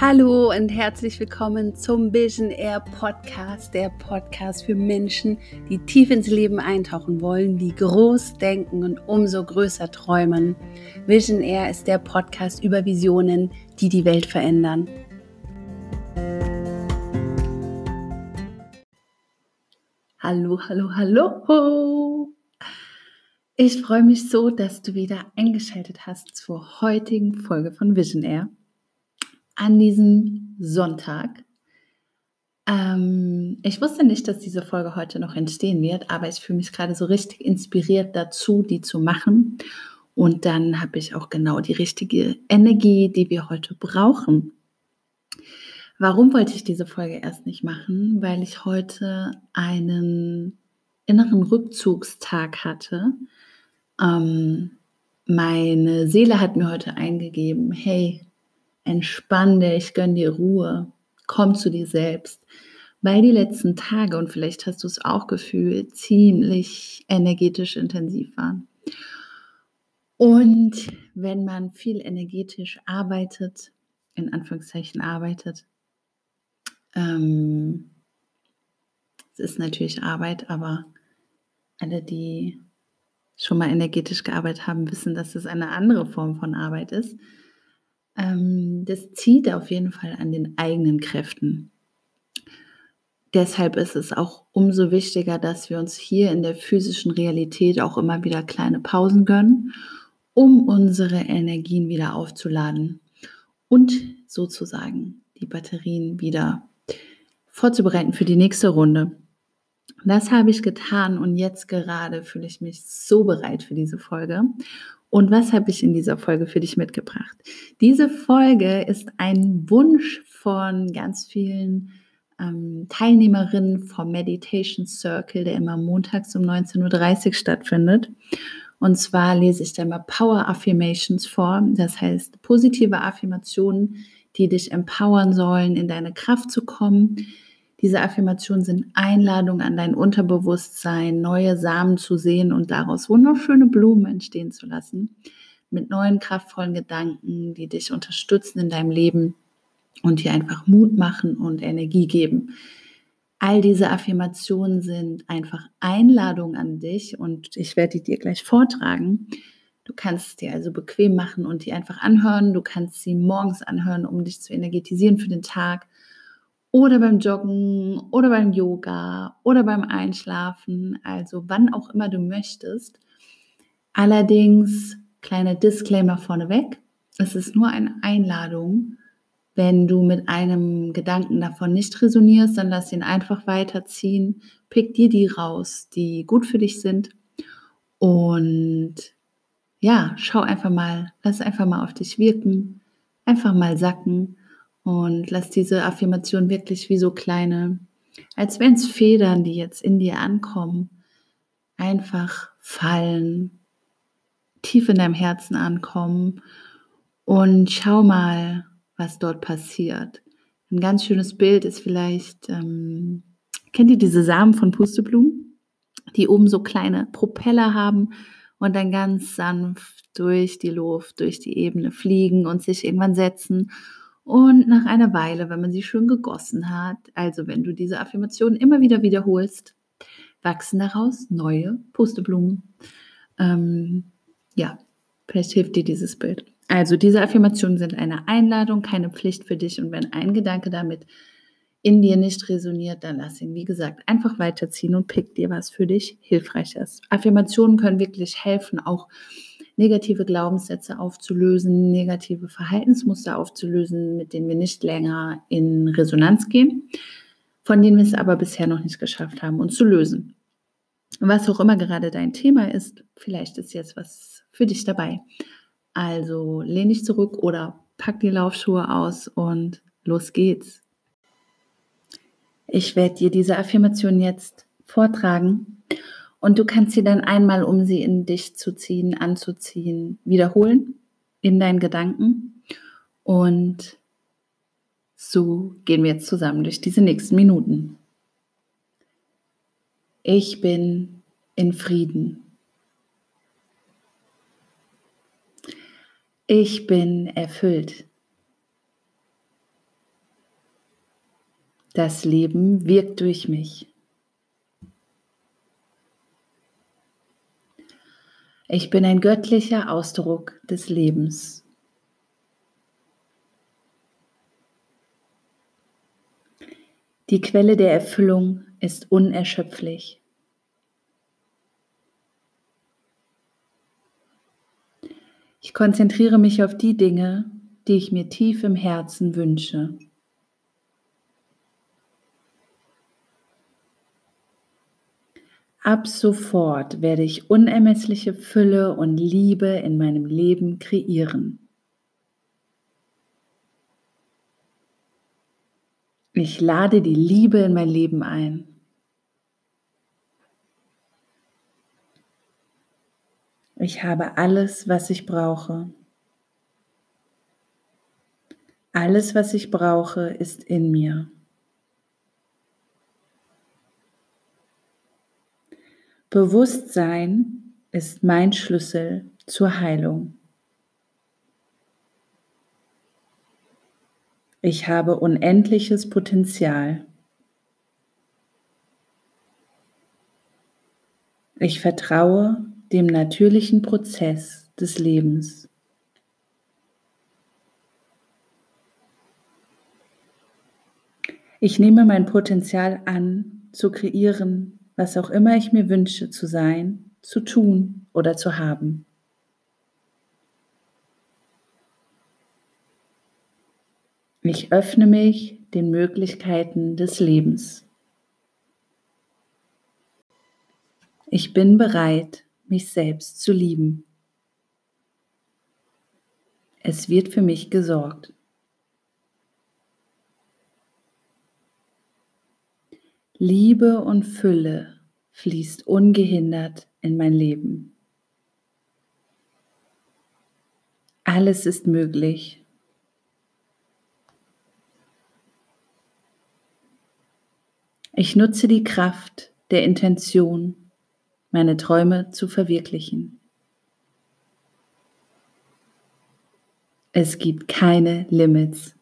Hallo und herzlich willkommen zum Vision Air Podcast, der Podcast für Menschen, die tief ins Leben eintauchen wollen, die groß denken und umso größer träumen. Vision Air ist der Podcast über Visionen, die die Welt verändern. Hallo, hallo, hallo. Ich freue mich so, dass du wieder eingeschaltet hast zur heutigen Folge von Vision Air an diesem Sonntag. Ähm, ich wusste nicht, dass diese Folge heute noch entstehen wird, aber ich fühle mich gerade so richtig inspiriert dazu, die zu machen. Und dann habe ich auch genau die richtige Energie, die wir heute brauchen. Warum wollte ich diese Folge erst nicht machen? Weil ich heute einen inneren Rückzugstag hatte. Ähm, meine Seele hat mir heute eingegeben, hey, entspann dich, gönn dir Ruhe, komm zu dir selbst. Weil die letzten Tage, und vielleicht hast du es auch gefühlt, ziemlich energetisch intensiv waren. Und wenn man viel energetisch arbeitet, in Anführungszeichen arbeitet, ähm, es ist natürlich Arbeit, aber alle, die schon mal energetisch gearbeitet haben, wissen, dass es eine andere Form von Arbeit ist. Ähm, das zieht auf jeden Fall an den eigenen Kräften. Deshalb ist es auch umso wichtiger, dass wir uns hier in der physischen Realität auch immer wieder kleine Pausen gönnen, um unsere Energien wieder aufzuladen und sozusagen die Batterien wieder vorzubereiten für die nächste Runde. Das habe ich getan und jetzt gerade fühle ich mich so bereit für diese Folge und was habe ich in dieser Folge für dich mitgebracht? Diese Folge ist ein Wunsch von ganz vielen ähm, Teilnehmerinnen vom Meditation Circle, der immer montags um 19.30 Uhr stattfindet. Und zwar lese ich da mal Power Affirmations vor, das heißt positive Affirmationen, die dich empowern sollen, in deine Kraft zu kommen, diese Affirmationen sind Einladungen an dein Unterbewusstsein, neue Samen zu sehen und daraus wunderschöne Blumen entstehen zu lassen. Mit neuen kraftvollen Gedanken, die dich unterstützen in deinem Leben und dir einfach Mut machen und Energie geben. All diese Affirmationen sind einfach Einladungen an dich und ich werde die dir gleich vortragen. Du kannst es dir also bequem machen und die einfach anhören. Du kannst sie morgens anhören, um dich zu energetisieren für den Tag oder beim Joggen oder beim Yoga oder beim Einschlafen, also wann auch immer du möchtest. Allerdings, kleiner Disclaimer vorneweg, es ist nur eine Einladung. Wenn du mit einem Gedanken davon nicht resonierst, dann lass ihn einfach weiterziehen. Pick dir die raus, die gut für dich sind. Und ja, schau einfach mal, lass einfach mal auf dich wirken, einfach mal sacken und lass diese Affirmation wirklich wie so kleine, als wären es Federn, die jetzt in dir ankommen, einfach fallen, tief in deinem Herzen ankommen und schau mal, was dort passiert. Ein ganz schönes Bild ist vielleicht, ähm, kennt ihr diese Samen von Pusteblumen, die oben so kleine Propeller haben und dann ganz sanft durch die Luft, durch die Ebene fliegen und sich irgendwann setzen und nach einer Weile, wenn man sie schön gegossen hat, also wenn du diese Affirmation immer wieder wiederholst, wachsen daraus neue Pusteblumen. Ähm, ja, vielleicht hilft dir dieses Bild. Also diese Affirmationen sind eine Einladung, keine Pflicht für dich. Und wenn ein Gedanke damit in dir nicht resoniert, dann lass ihn, wie gesagt, einfach weiterziehen und pick dir, was für dich hilfreich ist. Affirmationen können wirklich helfen, auch negative Glaubenssätze aufzulösen, negative Verhaltensmuster aufzulösen, mit denen wir nicht länger in Resonanz gehen, von denen wir es aber bisher noch nicht geschafft haben, uns zu lösen. Was auch immer gerade dein Thema ist, vielleicht ist jetzt was für dich dabei. Also lehn dich zurück oder pack die Laufschuhe aus und los geht's. Ich werde dir diese Affirmation jetzt vortragen und du kannst sie dann einmal, um sie in dich zu ziehen, anzuziehen, wiederholen in deinen Gedanken. Und so gehen wir jetzt zusammen durch diese nächsten Minuten. Ich bin in Frieden. Ich bin erfüllt. Das Leben wirkt durch mich. Ich bin ein göttlicher Ausdruck des Lebens. Die Quelle der Erfüllung ist unerschöpflich. Ich konzentriere mich auf die Dinge, die ich mir tief im Herzen wünsche. Ab sofort werde ich unermessliche Fülle und Liebe in meinem Leben kreieren. Ich lade die Liebe in mein Leben ein. Ich habe alles, was ich brauche. Alles, was ich brauche, ist in mir. Bewusstsein ist mein Schlüssel zur Heilung. Ich habe unendliches Potenzial. Ich vertraue dem natürlichen Prozess des Lebens. Ich nehme mein Potenzial an, zu kreieren, was auch immer ich mir wünsche zu sein, zu tun oder zu haben. Ich öffne mich den Möglichkeiten des Lebens. Ich bin bereit, mich selbst zu lieben. Es wird für mich gesorgt. Liebe und Fülle fließt ungehindert in mein Leben. Alles ist möglich. Ich nutze die Kraft der Intention meine Träume zu verwirklichen. Es gibt keine Limits.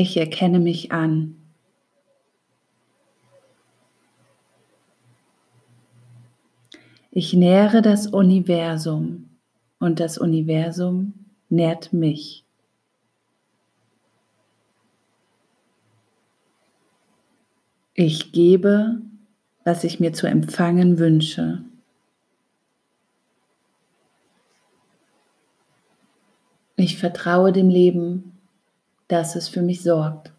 Ich erkenne mich an. Ich nähere das Universum und das Universum nährt mich. Ich gebe, was ich mir zu empfangen wünsche. Ich vertraue dem Leben, dass es für mich sorgt.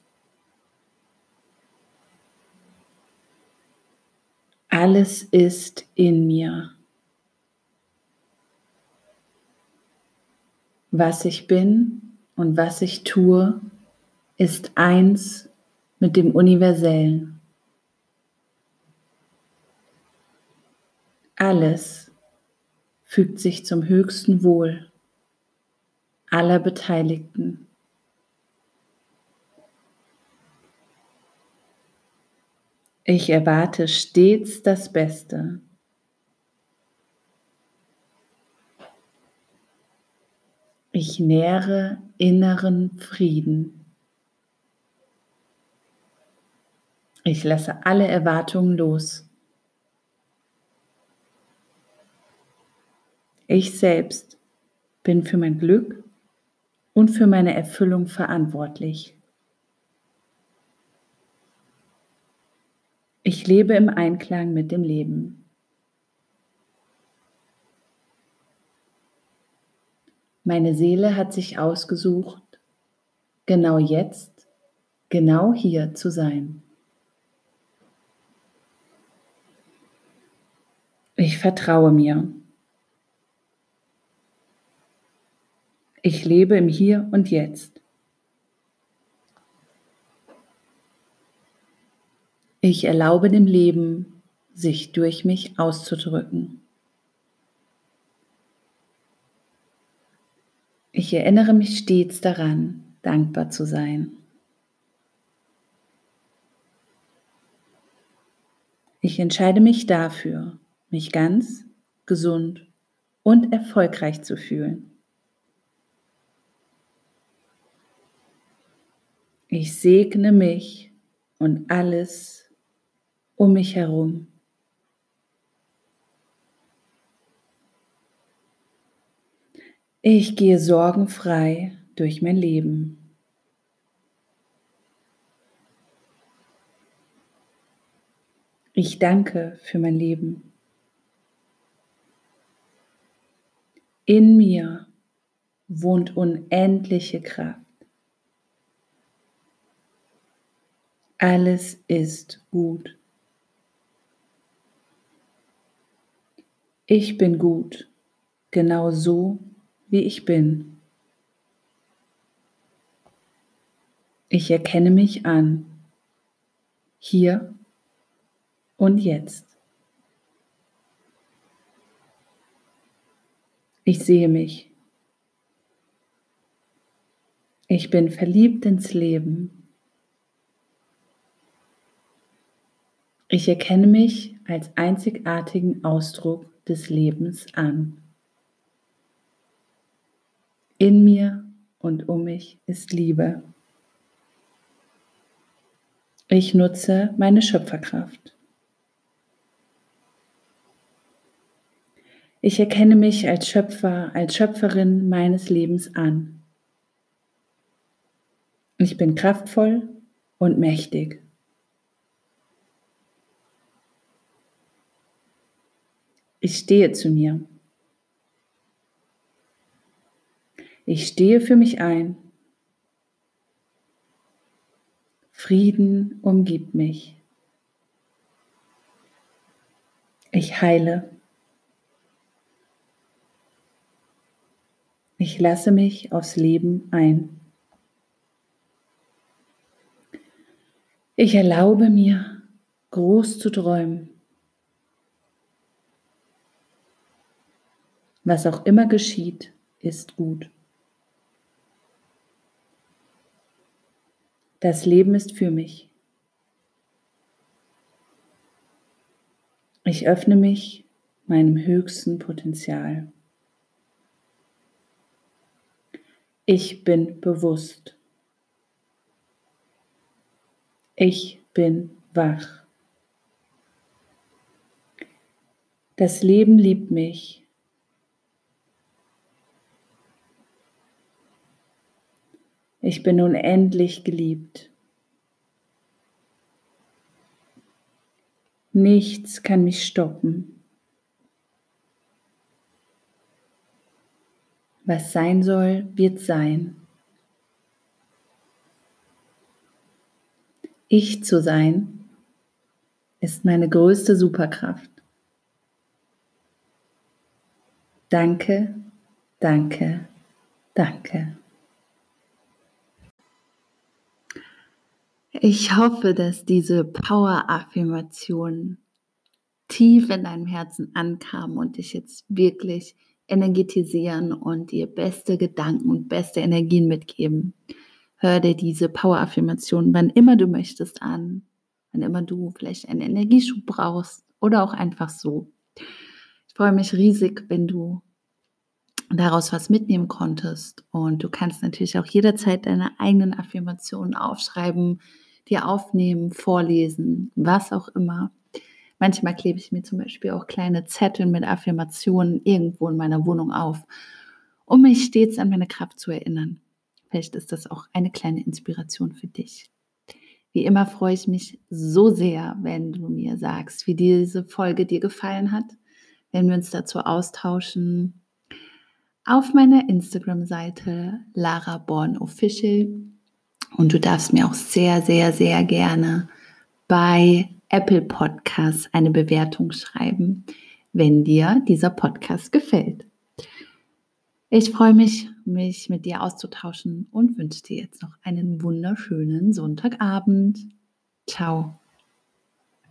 Alles ist in mir. Was ich bin und was ich tue, ist eins mit dem Universellen. Alles fügt sich zum höchsten Wohl aller Beteiligten. Ich erwarte stets das Beste. Ich nähre inneren Frieden. Ich lasse alle Erwartungen los. Ich selbst bin für mein Glück und für meine Erfüllung verantwortlich. Ich lebe im Einklang mit dem Leben. Meine Seele hat sich ausgesucht, genau jetzt, genau hier zu sein. Ich vertraue mir. Ich lebe im Hier und Jetzt. Ich erlaube dem Leben, sich durch mich auszudrücken. Ich erinnere mich stets daran, dankbar zu sein. Ich entscheide mich dafür, mich ganz, gesund und erfolgreich zu fühlen. Ich segne mich und alles um mich herum. Ich gehe sorgenfrei durch mein Leben. Ich danke für mein Leben. In mir wohnt unendliche Kraft. Alles ist gut. Ich bin gut, genau so, wie ich bin. Ich erkenne mich an, hier und jetzt. Ich sehe mich. Ich bin verliebt ins Leben. Ich erkenne mich als einzigartigen Ausdruck des Lebens an. In mir und um mich ist Liebe. Ich nutze meine Schöpferkraft. Ich erkenne mich als Schöpfer, als Schöpferin meines Lebens an. Ich bin kraftvoll und mächtig. Ich stehe zu mir. Ich stehe für mich ein. Frieden umgibt mich. Ich heile. Ich lasse mich aufs Leben ein. Ich erlaube mir, groß zu träumen. Was auch immer geschieht, ist gut. Das Leben ist für mich. Ich öffne mich meinem höchsten Potenzial. Ich bin bewusst. Ich bin wach. Das Leben liebt mich. Ich bin unendlich geliebt. Nichts kann mich stoppen. Was sein soll, wird sein. Ich zu sein ist meine größte Superkraft. Danke, danke, danke. Ich hoffe, dass diese Power-Affirmation tief in deinem Herzen ankam und dich jetzt wirklich energetisieren und dir beste Gedanken und beste Energien mitgeben. Hör dir diese Power-Affirmation, wann immer du möchtest, an, wann immer du vielleicht einen Energieschub brauchst oder auch einfach so. Ich freue mich riesig, wenn du daraus was mitnehmen konntest. Und du kannst natürlich auch jederzeit deine eigenen Affirmationen aufschreiben, dir aufnehmen, vorlesen, was auch immer. Manchmal klebe ich mir zum Beispiel auch kleine Zettel mit Affirmationen irgendwo in meiner Wohnung auf, um mich stets an meine Kraft zu erinnern. Vielleicht ist das auch eine kleine Inspiration für dich. Wie immer freue ich mich so sehr, wenn du mir sagst, wie diese Folge dir gefallen hat, wenn wir uns dazu austauschen. Auf meiner Instagram-Seite Lara Born Official. Und du darfst mir auch sehr, sehr, sehr gerne bei Apple Podcasts eine Bewertung schreiben, wenn dir dieser Podcast gefällt. Ich freue mich, mich mit dir auszutauschen und wünsche dir jetzt noch einen wunderschönen Sonntagabend. Ciao.